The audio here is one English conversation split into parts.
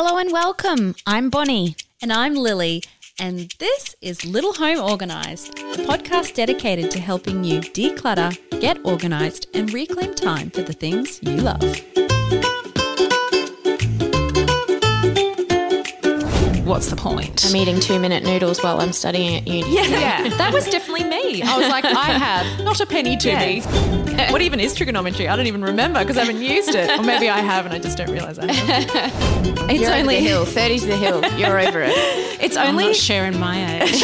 Hello and welcome. I'm Bonnie. And I'm Lily, and this is Little Home Organised, a podcast dedicated to helping you declutter, get organised, and reclaim time for the things you love. What's the point? I'm eating two minute noodles while I'm studying at uni. Yeah, that was definitely me. I was like, I have Not a penny to Yeah. me. what even is trigonometry? I don't even remember because I haven't used it. Or maybe I have and I just don't realise I have. It's You're only the hill. 30's the hill. You're over it. it's I'm only sharing my age.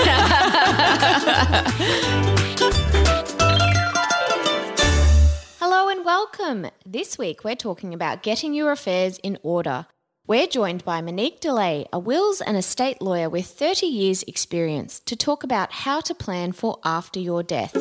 Hello and welcome. This week we're talking about getting your affairs in order. We're joined by Monique DeLay, a wills and estate lawyer with 30 years' experience, to talk about how to plan for after your death.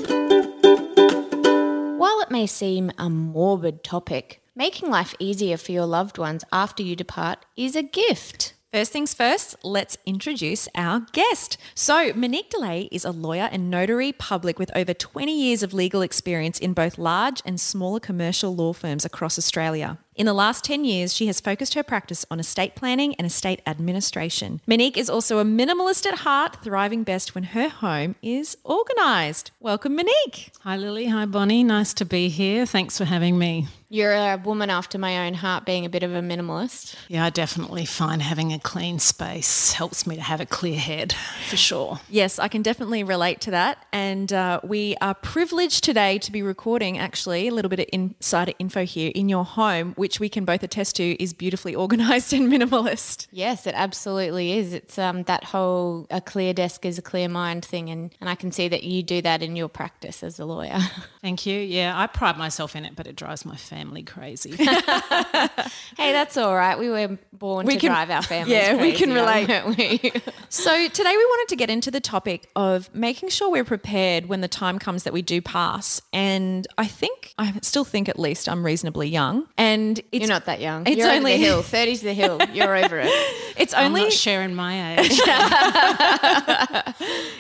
While it may seem a morbid topic, making life easier for your loved ones after you depart is a gift. First things first, let's introduce our guest. So, Monique DeLay is a lawyer and notary public with over 20 years of legal experience in both large and smaller commercial law firms across Australia. In the last 10 years, she has focused her practice on estate planning and estate administration. Monique is also a minimalist at heart, thriving best when her home is organised. Welcome, Monique. Hi, Lily. Hi, Bonnie. Nice to be here. Thanks for having me. You're a woman after my own heart, being a bit of a minimalist. Yeah, I definitely find having a clean space helps me to have a clear head for sure. Yes, I can definitely relate to that. And uh, we are privileged today to be recording, actually, a little bit of insider info here in your home, which we can both attest to is beautifully organised and minimalist. Yes, it absolutely is. It's um, that whole a clear desk is a clear mind thing, and, and I can see that you do that in your practice as a lawyer. Thank you. Yeah, I pride myself in it, but it drives my family crazy. hey, that's all right. We were born We to can- drive our families. yeah, we can relate. aren't we? So, today we wanted to get into the topic of making sure we're prepared when the time comes that we do pass. And I think, I still think at least I'm reasonably young. And it's, You're not that young. It's You're over only- the hill. 30's the hill. You're over it. it's I'm only not sharing my age.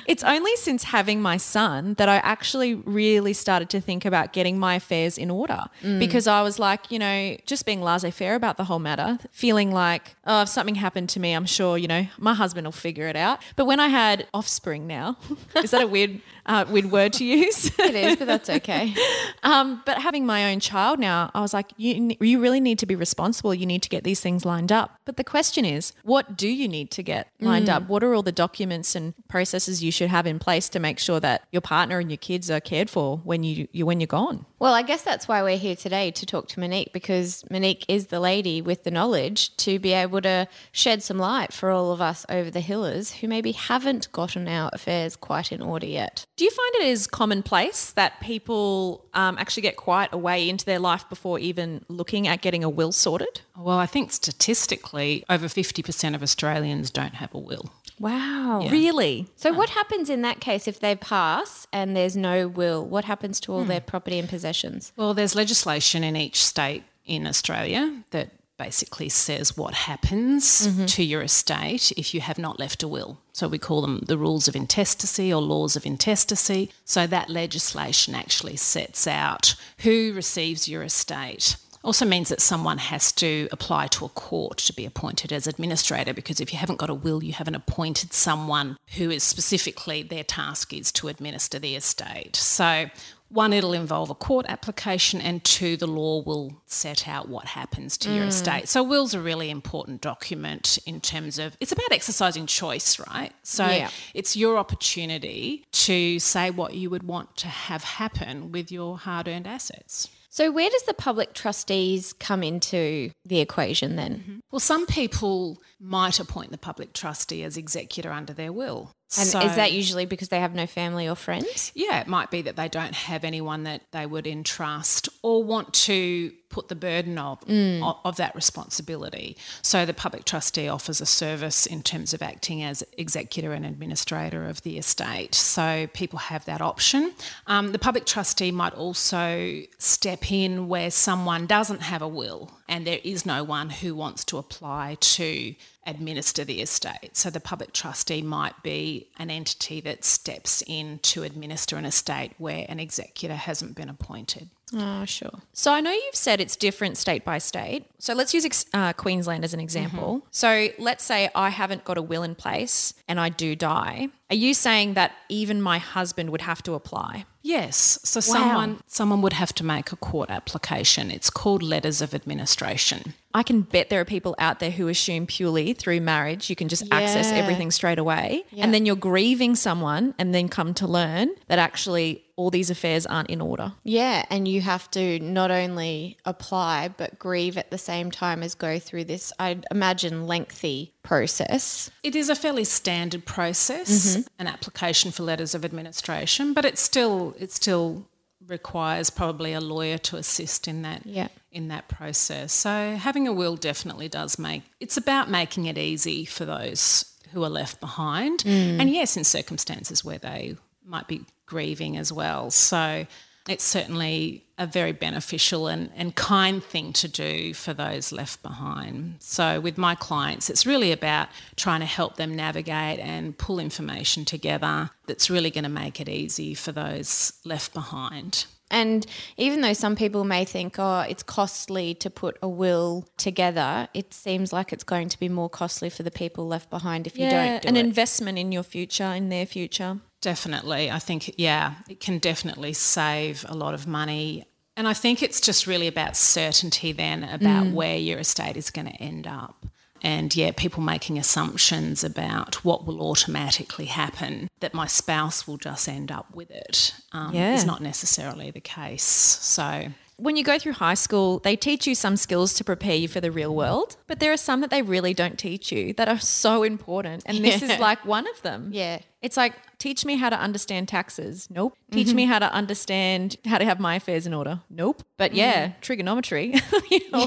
It's only since having my son that I actually really started to think about getting my affairs in order mm. because I was like, you know, just being laissez faire about the whole matter, feeling like, oh, if something happened to me, I'm sure, you know, my husband will figure it out. But when I had offspring now, is that a weird, uh, weird word to use? It is, but that's okay. Um, but having my own child now, I was like, you, you really need to be responsible. You need to get these things lined up. But the question is, what do you need to get lined up? What are all the documents and processes you should have in place to make sure that your partner and your kids are cared for when you, you when you're gone? Well, I guess that's why we're here today to talk to Monique because Monique is the lady with the knowledge to be able to shed some light for all of us over the hillers who maybe haven't gotten our affairs quite in order yet. Do you find it is commonplace that people um, actually get quite a way into their life before even looking at getting a will sorted? well, I think statistically, over 50% of Australians don't have a will. Wow. Really? So, what happens in that case if they pass and there's no will? What happens to all their property and possessions? Well, there's legislation in each state in Australia that basically says what happens mm-hmm. to your estate if you have not left a will. So we call them the rules of intestacy or laws of intestacy. So that legislation actually sets out who receives your estate. Also means that someone has to apply to a court to be appointed as administrator because if you haven't got a will, you haven't appointed someone who is specifically their task is to administer the estate. So one, it'll involve a court application, and two, the law will set out what happens to your mm. estate. So, will's a really important document in terms of it's about exercising choice, right? So, Yeah. it's your opportunity to say what you would want to have happen with your hard earned assets. So, where does the public trustees come into the equation then? Mm-hmm. Well, some people might appoint the public trustee as executor under their will. And So- is that usually because they have no family or friends? Yeah, it might be that they don't have anyone that they would entrust or want to put the burden of, of, of that responsibility. So the public trustee offers a service in terms of acting as executor and administrator of the estate. So people have that option. Um, the public trustee might also step in where someone doesn't have a will and there is no one who wants to apply to administer the estate. So the public trustee might be an entity that steps in to administer an estate where an executor hasn't been appointed. Oh, sure. So I know you've said it's different state by state. So let's use ex- uh, Queensland as an example. So let's say I haven't got a will in place and I do die. Are you saying that even my husband would have to apply? Yes, so someone someone would have to make a court application. It's called letters of administration. I can bet there are people out there who assume purely through marriage you can just access everything straight away. And then you're grieving someone and then come to learn that actually all these affairs aren't in order. Yeah, and you have to not only apply but grieve at the same time as go through this, I'd imagine, lengthy process. It is a fairly standard process, mm-hmm. an application for letters of administration, but it still it still requires probably a lawyer to assist in that Yeah. In that process. So having a will definitely does make it's about making it easy for those who are left behind. Mm. And yes, in circumstances where they might be grieving as well. So it's certainly a very beneficial and, and kind thing to do for those left behind. So, with my clients, it's really about trying to help them navigate and pull information together that's really going to make it easy for those left behind. And even though some people may think, oh, it's costly to put a will together, it seems like it's going to be more costly for the people left behind if you don't do an it. investment in your future, in their future. Definitely. I think, yeah, it can definitely save a lot of money. And I think it's just really about certainty then about mm. where your estate is going to end up. And yeah, people making assumptions about what will automatically happen, that my spouse will just end up with it, um, Yeah. is not necessarily the case. So, When you go through high school, they teach you some skills to prepare you for the real world, but there are some that they really don't teach you that are so important. And this is like one of them. Yeah. It's like, teach me how to understand taxes. Nope. Teach me mm-hmm. how to understand how to have my affairs in order. Nope. But mm. yeah, trigonometry. You know,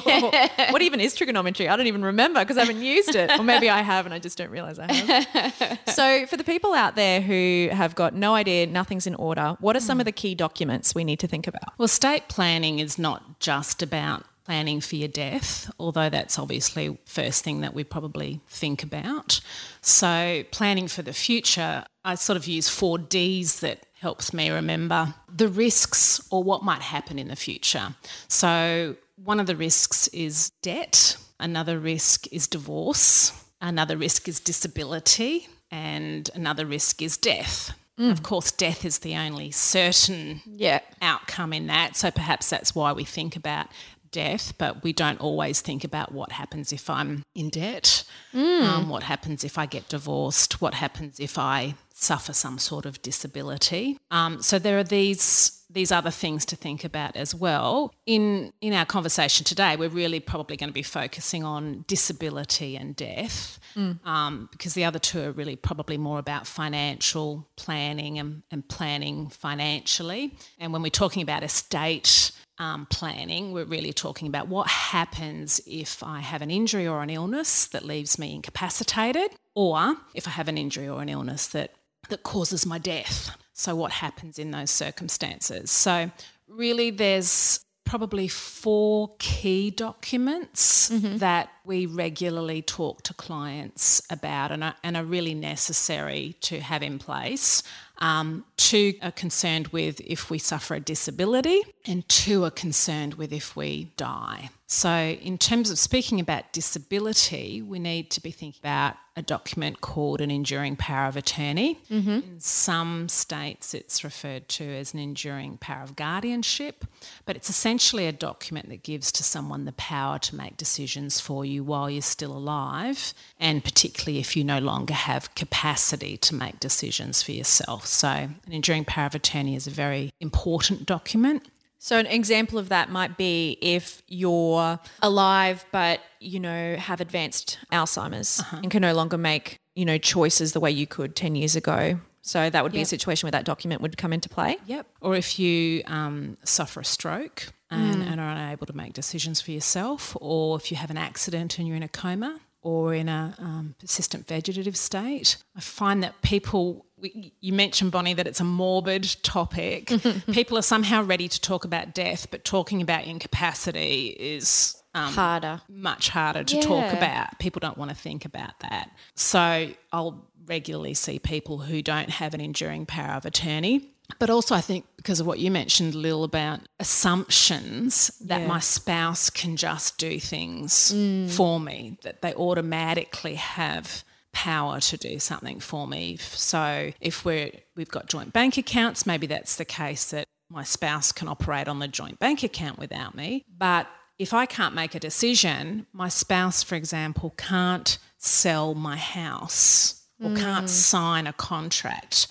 What even is trigonometry? I don't even remember because I haven't used it. Or maybe I have and I just don't realize I have. so, for the people out there who have got no idea, nothing's in order, what are some mm. of the key documents we need to think about? Well, estate planning is not just about planning for your death, although that's obviously first thing that we probably think about. So, planning for the future, I sort of use four Ds that helps me remember the risks or what might happen in the future. So, one of the risks is debt, another risk is divorce, another risk is disability, and another risk is death. Mm. Of course, death is the only certain Yeah. outcome in that. So perhaps that's why we think about death, but we don't always think about what happens if I'm in debt, um, what happens if I get divorced, what happens if I suffer some sort of disability. Um, so there are these these other things to think about as well. In in our conversation today, we're really probably going to be focusing on disability and death um, because the other two are really probably more about financial planning and, and planning financially. And when we're talking about estate um, planning, we're really talking about what happens if I have an injury or an illness that leaves me incapacitated, or if I have an injury or an illness that, that causes my death. So, what happens in those circumstances? So, really, there's probably four key documents that we regularly talk to clients about and are, and are really necessary to have in place. Um, two are concerned with if we suffer a disability, and two are concerned with if we die. So, in terms of speaking about disability, we need to be thinking about a document called an enduring power of attorney. Mm-hmm. In some states, it's referred to as an enduring power of guardianship, but it's essentially a document that gives to someone the power to make decisions for you while you're still alive, and particularly if you no longer have capacity to make decisions for yourself. So, an enduring power of attorney is a very important document. So an example of that might be if you're alive but you know have advanced Alzheimer's and can no longer make, you know, choices the way you could 10 years ago. So that would be a situation where that document would come into play. Yep. Or if you um, suffer a stroke and, and are unable to make decisions for yourself, or if you have an accident and you're in a coma or in a um, persistent vegetative state, I find that people, we- you mentioned, Bonnie, that it's a morbid topic. people are somehow ready to talk about death, but talking about incapacity is Harder. much harder to talk about. People don't want to think about that. So I'll regularly see people who don't have an enduring power of attorney. But also, I think because of what you mentioned, Lil, about assumptions that my spouse can just do things mm. for me, that they automatically have power to do something for me. So if we're we've got joint bank accounts, maybe that's the case that my spouse can operate on the joint bank account without me. But if I can't make a decision, my spouse, for example, can't sell my house or can't mm. sign a contract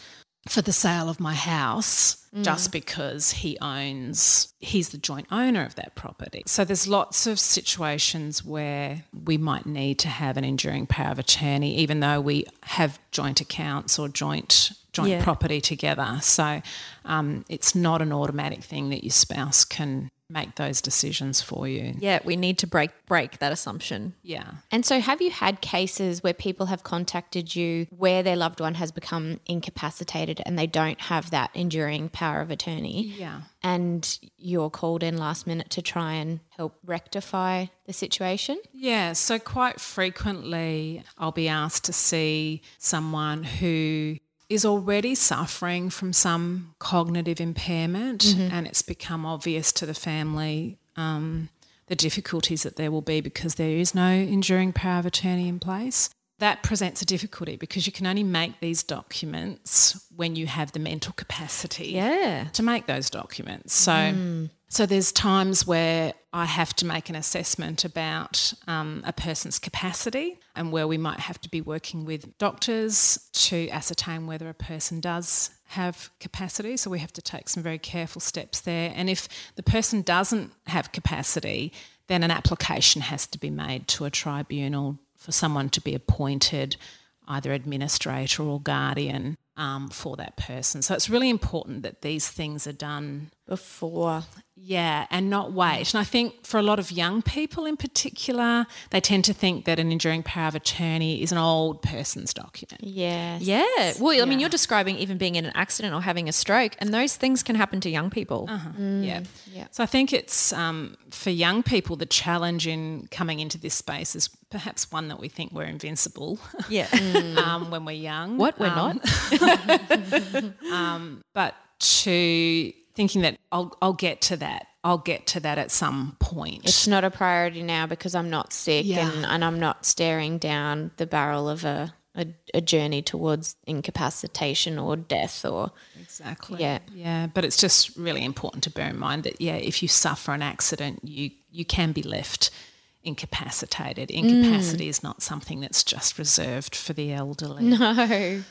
for the sale of my house just because he owns he's the joint owner of that property. So there's lots of situations where we might need to have an enduring power of attorney even though we have joint accounts or joint joint Yeah. property together. So um, it's not an automatic thing that your spouse can make those decisions for you. Yeah, we need to break break that assumption. Yeah. And so, have you had cases where people have contacted you where their loved one has become incapacitated and they don't have that enduring power of attorney? Yeah. And you're called in last minute to try and help rectify the situation? Yeah, so quite frequently I'll be asked to see someone who is already suffering from some cognitive impairment and it's become obvious to the family um, the difficulties that there will be because there is no enduring power of attorney in place. That presents a difficulty because you can only make these documents when you have the mental capacity Yeah. to make those documents. So, so there's times where I have to make an assessment about um, a person's capacity and where we might have to be working with doctors to ascertain whether a person does have capacity. So we have to take some very careful steps there. And if the person doesn't have capacity, then an application has to be made to a tribunal for someone to be appointed, either administrator or guardian um, for that person. So it's really important that these things are done Before. yeah, and not wait. And I think for a lot of young people in particular, they tend to think that an enduring power of attorney is an old person's document. Yes. Yeah. Well, I mean, you're describing even being in an accident or having a stroke, and those things can happen to young people. Yeah. yeah. So I think it's um, for young people, the challenge in coming into this space is perhaps one that we think we're invincible Yeah. um, when we're young. What? We're Um, not? But to thinking that I'll, I'll get to that. I'll get to that at some point. It's not a priority now because I'm not sick Yeah. and, and I'm not staring down the barrel of a, a, a journey towards incapacitation or death or Exactly. Yeah. Yeah. But it's just really important to bear in mind that yeah, if you suffer an accident, you you can be left incapacitated. Incapacity is not something that's just reserved for the elderly. no.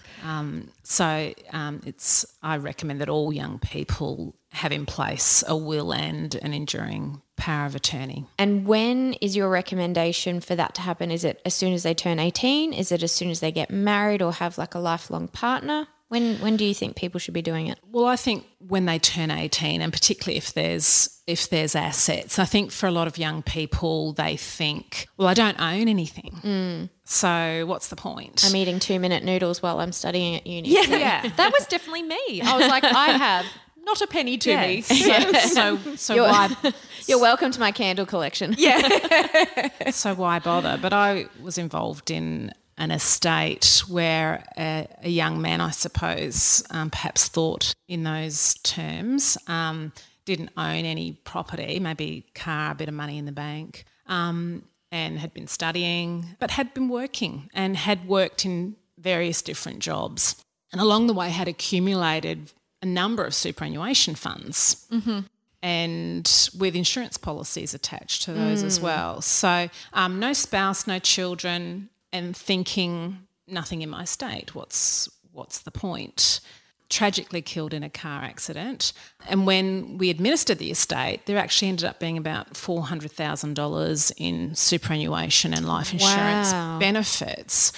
So um, it's I recommend that all young people have in place a will and an enduring power of attorney. And when is your recommendation for that to happen? Is it as soon as they turn 18? Is it as soon as they get married or have like a lifelong partner? When when do you think people should be doing it? Well, I think when they turn 18 and particularly if there's if there's assets, I think for a lot of young people they think, well, I don't own anything. Mm. So what's the point? I'm eating two minute noodles while I'm studying at uni. Yeah. Yeah. That was definitely me. I was like, I have not a penny to Yeah. me. So, so, so You're- why You're welcome to my candle collection. Yeah. so why bother? But I was involved in an estate where a, a young man, I suppose, um, perhaps thought in those terms, um, didn't own any property, maybe car, a bit of money in the bank, um, and had been studying, but had been working and had worked in various different jobs. And along the way had accumulated a number of superannuation funds and with insurance policies attached to those as well. So, um, no spouse, no children, and thinking nothing in my estate. What's what's the point? Tragically killed in a car accident. And when we administered the estate, there actually ended up being about four hundred thousand dollars in superannuation and life insurance Wow. benefits.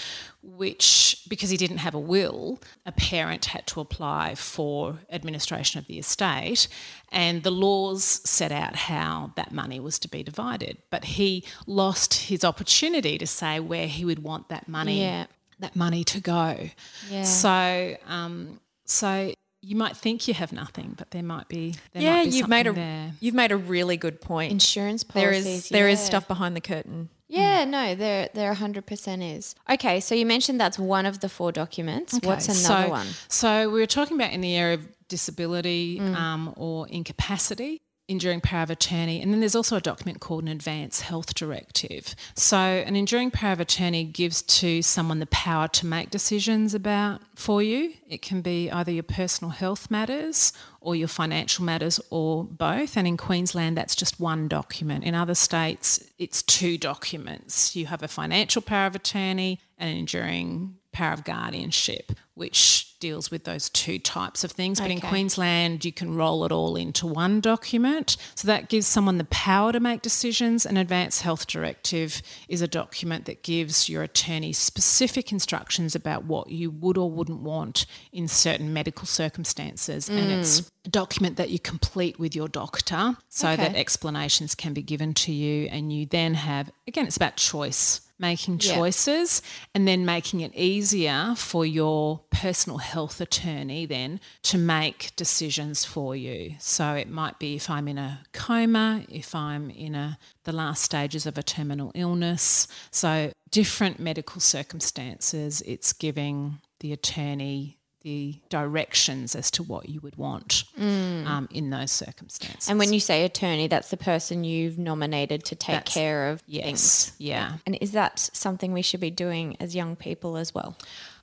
Which, because he didn't have a will, a parent had to apply for administration of the estate, and the laws set out how that money was to be divided. But he lost his opportunity to say where he would want that money Yeah. that money to go. Yeah. So, um, so you might think you have nothing, but there might be there yeah, might be you've made a there. you've made a really good point. Insurance there policies. is there is yeah. stuff behind the curtain. Yeah, no, there there hundred percent is. Okay, so you mentioned that's one of the four documents. What's another so, one? So we were talking about in the area of disability Mm. um, or incapacity, enduring power of attorney, and then there's also a document called an advance health directive. So an enduring power of attorney gives to someone the power to make decisions about for you. It can be either your personal health matters or your financial matters or both. And in Queensland, that's just one document. In other states, it's two documents. You have a financial power of attorney and an enduring power of guardianship, which deals with those two types of things. But in Queensland, you can roll it all into one document. So that gives someone the power to make decisions. An advance health directive is a document that gives your attorney specific instructions about what you would or wouldn't want in certain medical circumstances. And mm. it's a document that you complete with your doctor so Okay. that explanations can be given to you. And you then have, again, it's about choice making Yeah. choices and then making it easier for your personal health attorney then to make decisions for you. So it might be if I'm in a coma, if I'm in a the last stages of a terminal illness. So different medical circumstances, it's giving the attorney the directions as to what you would want um, in those circumstances. And when you say attorney, that's the person you've nominated to take That's- care of yes, things. yeah. And is that something we should be doing as young people as well?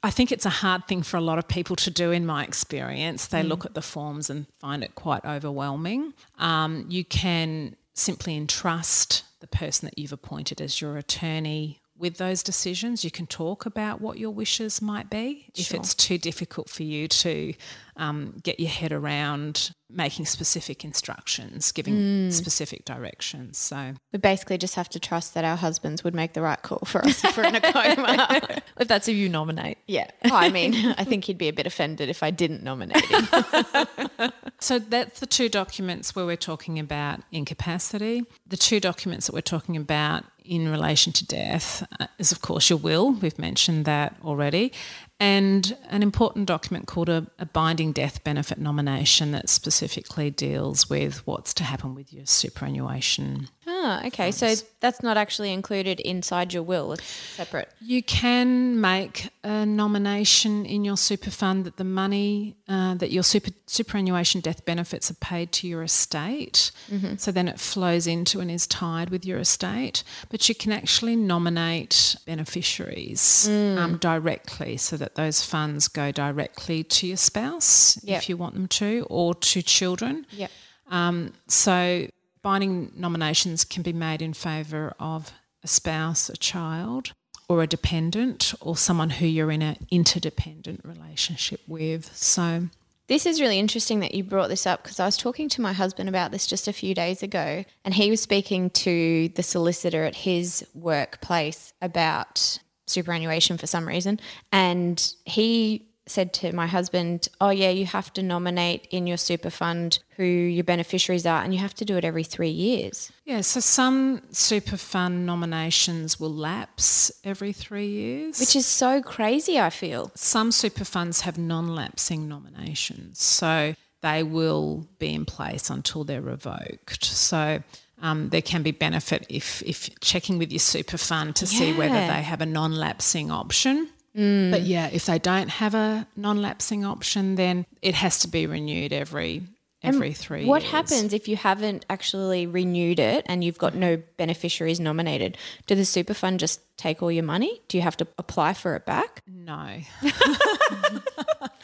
I think it's a hard thing for a lot of people to do, in my experience. They look at the forms and find it quite overwhelming. Um, you can simply entrust the person that you've appointed as your attorney with those decisions. You can talk about what your wishes might be. If it's too difficult for you to um, get your head around making specific instructions, giving specific directions. So We basically just have to trust that our husbands would make the right call for us if we're in a coma. If that's who you nominate. yeah. I mean, I think he'd be a bit offended if I didn't nominate him. So that's the two documents where we're talking about incapacity. The two documents that we're talking about in relation to death uh, is, of course, your will. We've mentioned that already. And an important document called a, a binding death benefit nomination that specifically deals with what's to happen with your superannuation Oh, okay. So that's not actually included inside your will. It's separate. You can make a nomination in your super fund that the money uh, that your super, superannuation death benefits are paid to your estate. So then it flows into and is tied with your estate. But you can actually nominate beneficiaries um, directly so that those funds go directly to your spouse Yep. if you want them to, or to children. Yep. Um, so binding nominations can be made in favour of a spouse, a child, or a dependent, or someone who you're in an interdependent relationship with. So This is really interesting that you brought this up because I was talking to my husband about this just a few days ago, and he was speaking to the solicitor at his workplace about superannuation for some reason. And he said to my husband, Oh, yeah, you have to nominate in your super fund who your beneficiaries are, and you have to do it every three years. yeah, so some super fund nominations will lapse every three years. Which is so crazy, I feel. some super funds have non-lapsing nominations, so they will be in place until they're revoked. So um, there can be benefit if if checking with your super fund to see whether they have a non-lapsing option. Mm. But yeah, if they don't have a non-lapsing option, then it has to be renewed every every three. What years. happens if you haven't actually renewed it and you've got no beneficiaries nominated? Do the super fund just take all your money? Do you have to apply for it back? No.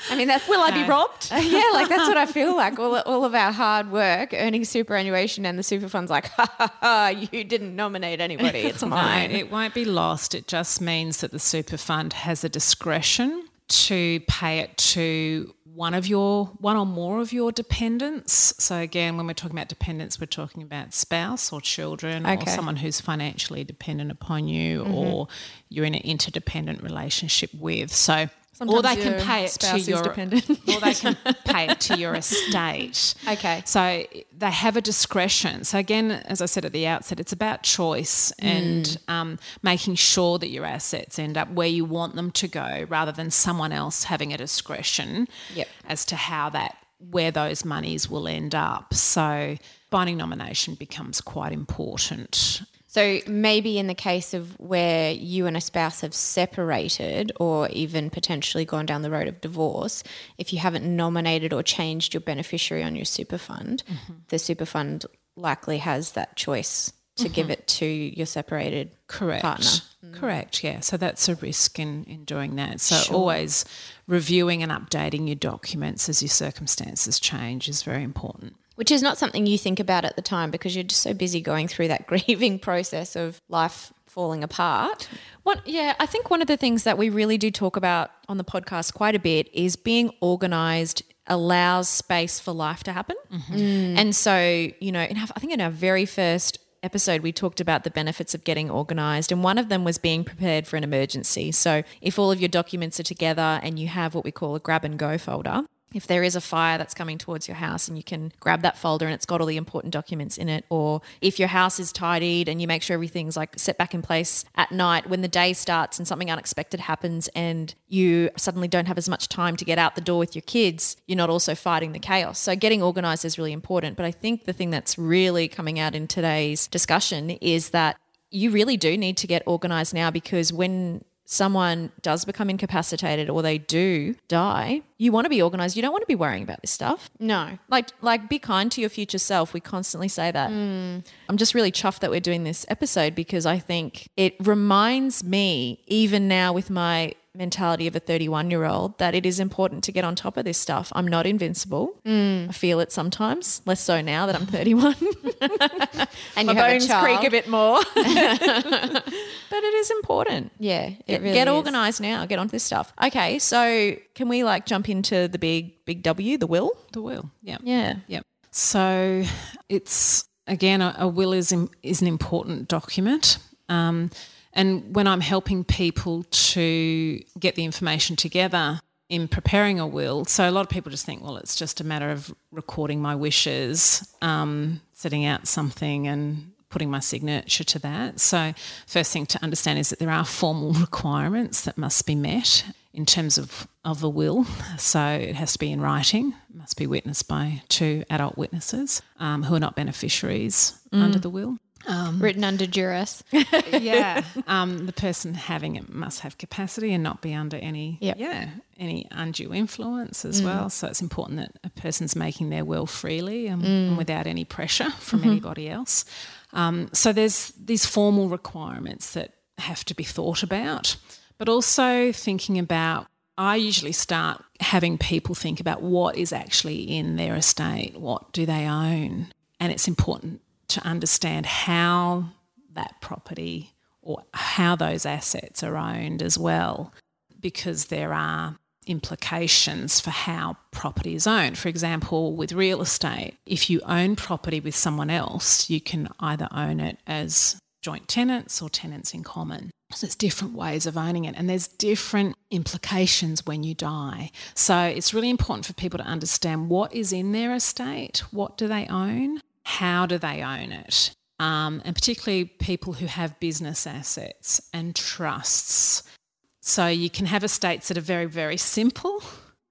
I mean, that's will I be robbed? yeah, like that's what I feel like. All, all of our hard work earning superannuation and the super fund's like, ha ha ha, you didn't nominate anybody, it's No, mine. it won't be lost. It just means that the super fund has a discretion to pay it to one of your one or more of your dependents. So again, when we're talking about dependents, we're talking about spouse or children or someone who's financially dependent upon you mm-hmm. or you're in an interdependent relationship with. So or they can pay it to your dependent. or they can pay it to your estate. Okay. So they have a discretion. So again, as I said at the outset, it's about choice and um, making sure that your assets end up where you want them to go, rather than someone else having a discretion Yep. as to how that where those monies will end up. So binding nomination becomes quite important. So maybe in the case of where you and a spouse have separated or even potentially gone down the road of divorce, if you haven't nominated or changed your beneficiary on your super fund, mm-hmm. the super fund likely has that choice to give mm-hmm. it to your separated Correct. partner. Mm. Correct, yeah. So that's a risk in, in doing that. So always reviewing and updating your documents as your circumstances change is very important. Which is not something you think about at the time because you're just so busy going through that grieving process of life falling apart. One, yeah, I think one of the things that we really do talk about on the podcast quite a bit is being organized allows space for life to happen. Mm-hmm. Mm. And so, you know, in our, I think in our very first episode, we talked about the benefits of getting organized. And one of them was being prepared for an emergency. So if all of your documents are together and you have what we call a grab and go folder, if there is a fire that's coming towards your house and you can grab that folder and it's got all the important documents in it or if your house is tidied and you make sure everything's like set back in place at night when the day starts and something unexpected happens and you suddenly don't have as much time to get out the door with your kids you're not also fighting the chaos. So getting organized is really important. But i think the thing that's really coming out in today's discussion is that you really do need to get organized now because when someone does become incapacitated or they do die, you want to be organized. You don't want to be worrying about this stuff. No. Like, like, be kind to your future self. We constantly say that. Mm. I'm just really chuffed that we're doing this episode because I think it reminds me, even now with my mentality of a 31 year old, that it is important to get on top of this stuff. I'm not invincible. I feel it sometimes, less so now that I'm 31. And my you have bones a child. creak a bit more. but it is important. Yeah, it Get, really get is. organized now. Get onto this stuff. Okay, so can we like jump into the big big W, the will? The will, yeah. Yeah. Yeah. So it's again a, a will is im- is an important document, um, and when I'm helping people to get the information together in preparing a will, so a lot of people just think, well, it's just a matter of recording my wishes, um, setting out something, and putting my signature to that. So first thing to understand is that there are formal requirements that must be met in terms of, of a will. So it has to be in writing, it must be witnessed by two adult witnesses um, who are not beneficiaries under the will. Written under duress. yeah, um, the person having it must have capacity and not be under any Yep. yeah any undue influence as well. So it's important that a person's making their will freely um, and without any pressure from anybody else. Um, so there's these formal requirements that have to be thought about, but also thinking about. I usually start having people think about what is actually in their estate, what do they own, and it's important to understand how that property or how those assets are owned as well, because there are implications for how property is owned. For example, with real estate, if you own property with someone else, you can either own it as joint tenants or tenants in common. So there's different ways of owning it, and there's different implications when you die. So it's really important for people to understand what is in their estate, what do they own, how do they own it, um, and particularly people who have business assets and trusts. So you can have estates that are very, very simple.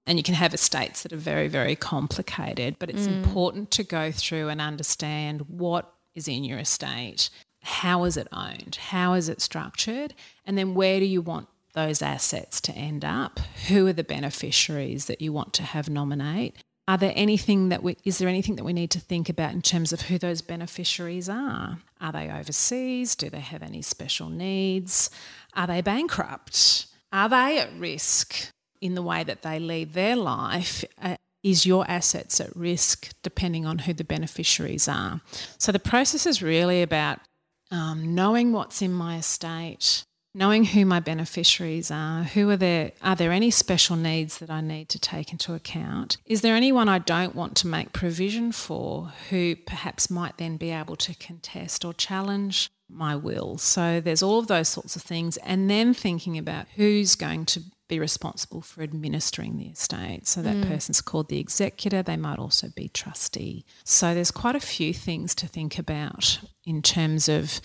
And you can have estates that are very, very complicated, but it's important to go through and understand what is in your estate, how is it owned, how is it structured, and then where do you want those assets to end up? Who are the beneficiaries that you want to have nominate? Are there anything that we, is there anything that we need to think about in terms of who those beneficiaries are? Are they overseas? Do they have any special needs? Are they bankrupt? Are they at risk in the way that they lead their life? Uh, is your assets at risk depending on who the beneficiaries are? So the process is really about um, knowing what's in my estate, knowing who my beneficiaries are, who are there, are there any special needs that I need to take into account? Is there anyone I don't want to make provision for who perhaps might then be able to contest or challenge my will? So there's all of those sorts of things, and then thinking about who's going to be responsible for administering the estate. So that mm. person's called the executor. They might also be trustee. So there's quite a few things to think about in terms of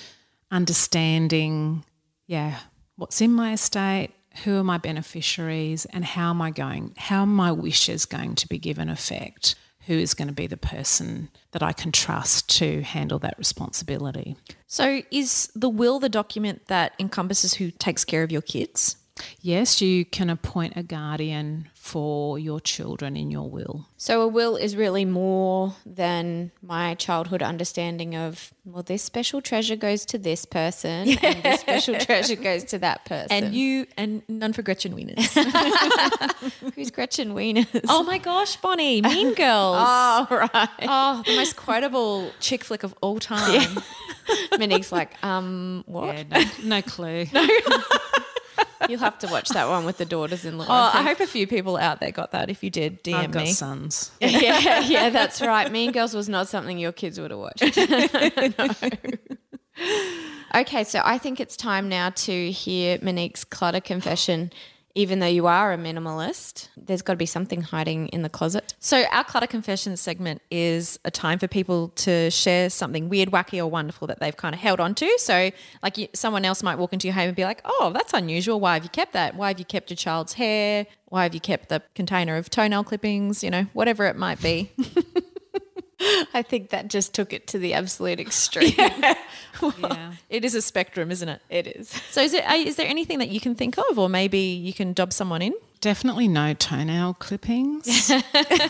understanding, yeah, what's in my estate, who are my beneficiaries, and how am I going, how my wishes going to be given effect? Who is going to be the person that I can trust to handle that responsibility? So is the will the document that encompasses who takes care of your kids? Yes, you can appoint a guardian for your children in your will. So a will is really more than my childhood understanding of well, this special treasure goes to this person, and this special treasure goes to that person. And you and none for Gretchen Wieners. who's Gretchen Wieners? oh my gosh, Bonnie, Mean Girls. Oh, right. Oh, the most quotable chick flick of all time. Monique's like, um, what? Yeah, no, no clue. You'll have to watch that one with the daughters-in-law. Oh, I hope a few people out there got that. If you did, DM I've got me. sons. yeah, yeah, that's right. Mean Girls was not something your kids would have watched. Okay, so I think it's time now to hear Monique's clutter confession. Even though you are a minimalist, there's got to be something hiding in the closet. So, our Clutter Confessions segment is a time for people to share something weird, wacky, or wonderful that they've kind of held on to. So, like you, someone else might walk into your home and be like, oh, that's unusual. Why have you kept that? Why have you kept your child's hair? Why have you kept the container of toenail clippings? You know, whatever it might be. I think that just took it to the absolute extreme. Yeah. it is a spectrum, isn't it? It is. So, is, it, uh, there anything that you can think of, or maybe you can dob someone in? Definitely no toenail clippings.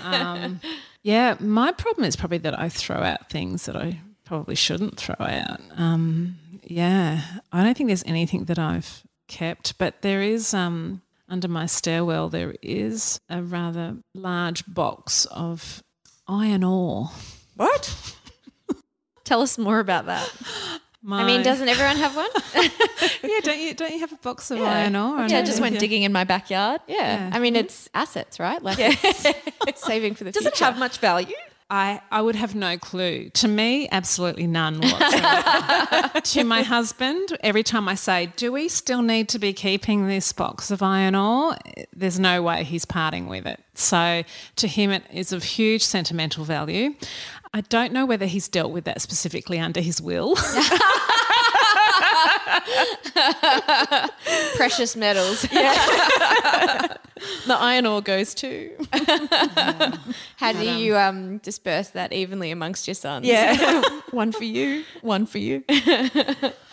um, yeah, my problem is probably that I throw out things that I probably shouldn't throw out. Um, yeah, I don't think there's anything that I've kept, but there is um, under my stairwell there is a rather large box of iron ore. What? Tell us more about that. I mean, doesn't everyone have one? yeah, don't you don't you have a box of iron ore? Yeah, I just went digging in my backyard. Yeah. I mean, mm-hmm. it's assets, right? Like it's saving for the future. Does future. it have much value? I, I would have no clue. To me, absolutely none whatsoever. to my husband, every time I say, Do we still need to be keeping this box of iron ore? There's no way he's parting with it. So to him, it is of huge sentimental value. I don't know whether he's dealt with that specifically under his will. precious metals? The iron ore goes to. How do you um, disperse that evenly amongst your sons? Yeah. one for you, one for you.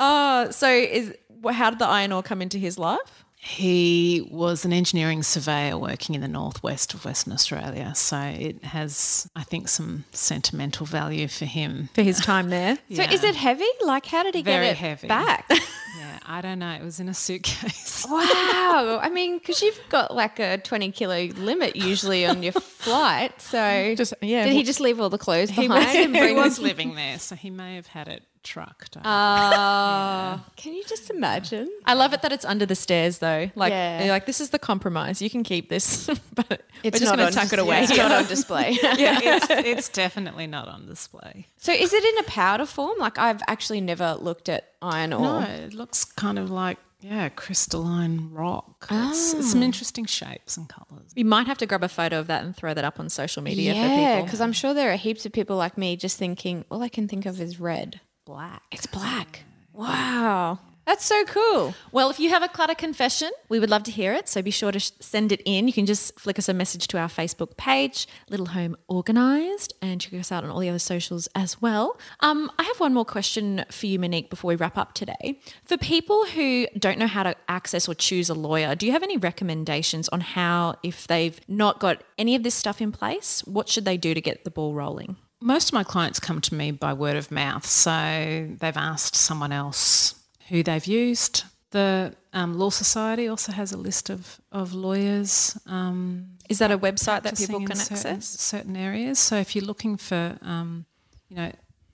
Oh, so is how did the iron ore come into his life? He was an engineering surveyor working in the northwest of Western Australia. So it has, I think, some sentimental value for him. For his time there. So is it heavy? Like, how did he Very get it heavy. back? Yeah, I don't know. It was in a suitcase. wow. I mean, because you've got like a 20 kilo limit usually on your flight. So Just- yeah, did he just leave all the clothes He behind was, and he was living there, so he may have had it trucked. I don't know. Oh, can you just imagine? I love it that it's under the stairs though. Like, Yeah. they're like this is the compromise. You can keep this, but It's we're just not going on to tuck dis- it away. It's not on display. it's, it's definitely not on display. so is it in a powder form? Like I've actually never looked at iron ore. No, it looks kind of like yeah, crystalline rock. It's, it's some ah. interesting shapes and colours. You might have to grab a photo of that and throw that up on social media for Yeah, because I'm sure there are heaps of people like me just thinking, all I can think of is red. Black. It's black. Wow. That's so cool. Well, if you have a clutter confession, we would love to hear it. So be sure to sh- send it in. You can just flick us a message to our Facebook page, Little Home Organised, and check us out on all the other socials as well. Um, I have one more question for you, Monique, before we wrap up today. For people who don't know how to access or choose a lawyer, do you have any recommendations on how, if they've not got any of this stuff in place, what should they do to get the ball rolling? Most of my clients come to me by word of mouth, so they've asked someone else who they've used. The um, Law Society also has a list of, of lawyers. Um, Is that a website that people can in certain, access? certain areas. So if you're looking for, um, you know,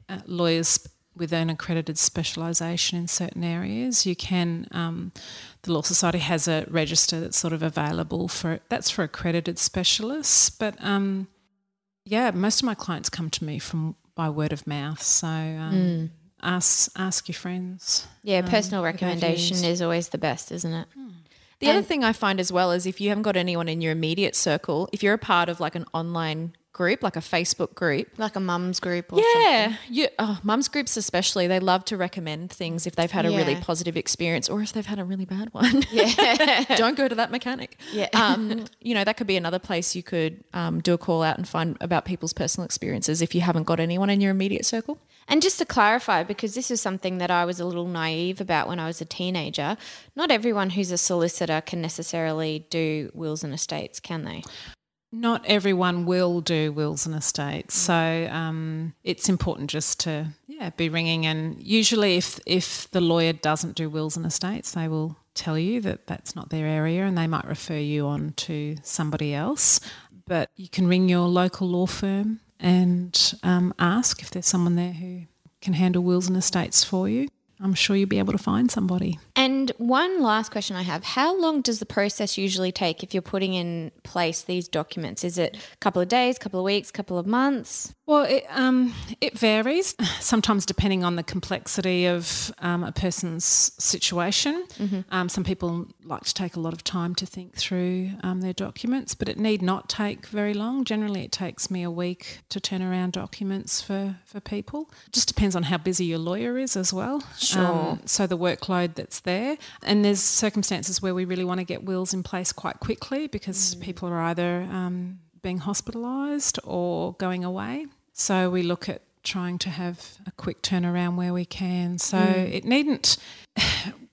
uh, lawyers with an accredited specialisation in certain areas, you can. Um, the Law Society has a register that's sort of available for that's for accredited specialists. But um, yeah, most of my clients come to me from by word of mouth. So um, ask ask your friends. Yeah, um, personal who recommendation is always the best, isn't it? The other thing I find as well is if you haven't got anyone in your immediate circle, if you're a part of like an online group, like a Facebook group, Like a mum's group or something. yeah, you, oh, mums groups especially, they love to recommend things if they've had a really positive experience or if they've had a really bad one. Yeah. Don't go to that mechanic. Yeah. Um, you know, that could be another place you could um, do a call out and find about people's personal experiences if you haven't got anyone in your immediate circle. And just to clarify, because this is something that I was a little naive about when I was a teenager, not everyone who's a solicitor can necessarily do wills and estates, can they? Not everyone will do wills and estates, so um, it's important just to yeah be ringing. And usually, if if the lawyer doesn't do wills and estates, they will tell you that that's not their area, and they might refer you on to somebody else. But you can ring your local law firm and um, ask if there's someone there who can handle wills and estates for you. I'm sure you'll be able to find somebody. And one last question I have How long does the process usually take if you're putting in place these documents? Is it a couple of days, a couple of weeks, a couple of months? Well, it, um, it varies, sometimes depending on the complexity of um, a person's situation. Um, some people like to take a lot of time to think through um, their documents, but it need not take very long. Generally, it takes me a week to turn around documents for, for people. Just depends on how busy your lawyer is as well. Sure. Um, so the workload that's there. And there's circumstances where we really want to get wills in place quite quickly because mm. people are either um, being hospitalised or going away. So we look at trying to have a quick turnaround where we can. So mm. it needn't.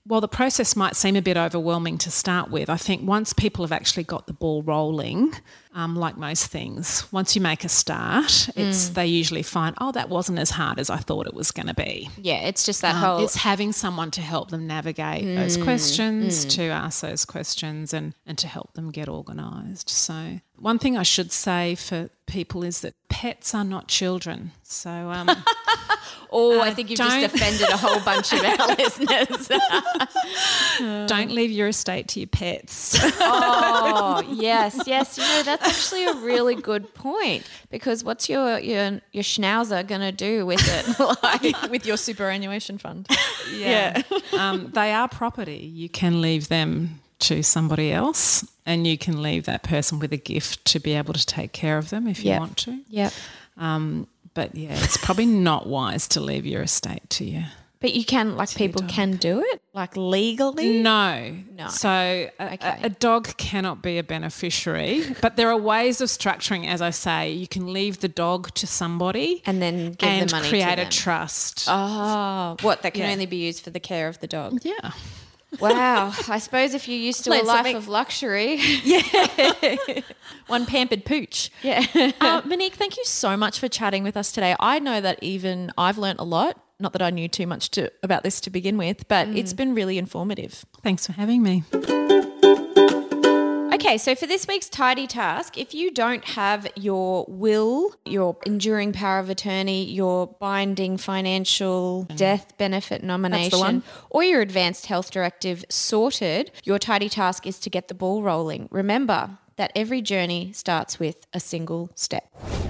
While the process might seem a bit overwhelming to start with, I think once people have actually got the ball rolling, um, like most things, once you make a start, it's they usually find, oh, that wasn't as hard as I thought it was going to be. Yeah, it's just that Um, whole. it's having someone to help them navigate those questions, to ask those questions, and, and to help them get organised. So, one thing I should say for people is that pets are not children. So, um, oh, I uh, think you've don't- just offended a whole bunch of our listeners. don't leave your estate to your pets. Oh, yes, yes. You know, that's actually a really good point because what's your your your schnauzer going to do with it? like, With your superannuation fund. yeah. um, they are property. You can leave them to somebody else, and you can leave that person with a gift to be able to take care of them if you Yep. want to. yep. Um, but yeah, it's probably not wise to leave your estate to you. But you can, like, people can do it, like legally. No. No. So a, Okay. a, dog cannot be a beneficiary, but there are ways of structuring, as I say, you can leave the dog to somebody And then give and the money create a trust. Oh, what? That can Yeah. only be used for the care of the dog. Yeah. Wow. I suppose if you're used to a life make- of luxury. Yeah. One pampered pooch. Yeah. uh, Monique, thank you so much for chatting with us today. I know that even I've learnt a lot. Not that I knew too much to, about this to begin with, but it's been really informative. Thanks for having me. Okay, so for this week's tidy task, if you don't have your will, your enduring power of attorney, your binding financial mm. death benefit nomination, or your advanced health directive sorted, your tidy task is to get the ball rolling. Remember that every journey starts with a single step.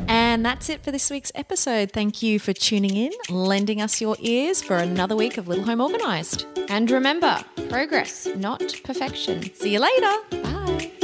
And that's it for this week's episode. Thank you for tuning in, lending us your ears for another week of Little Home Organised. And remember, progress, not perfection. See you later. Bye.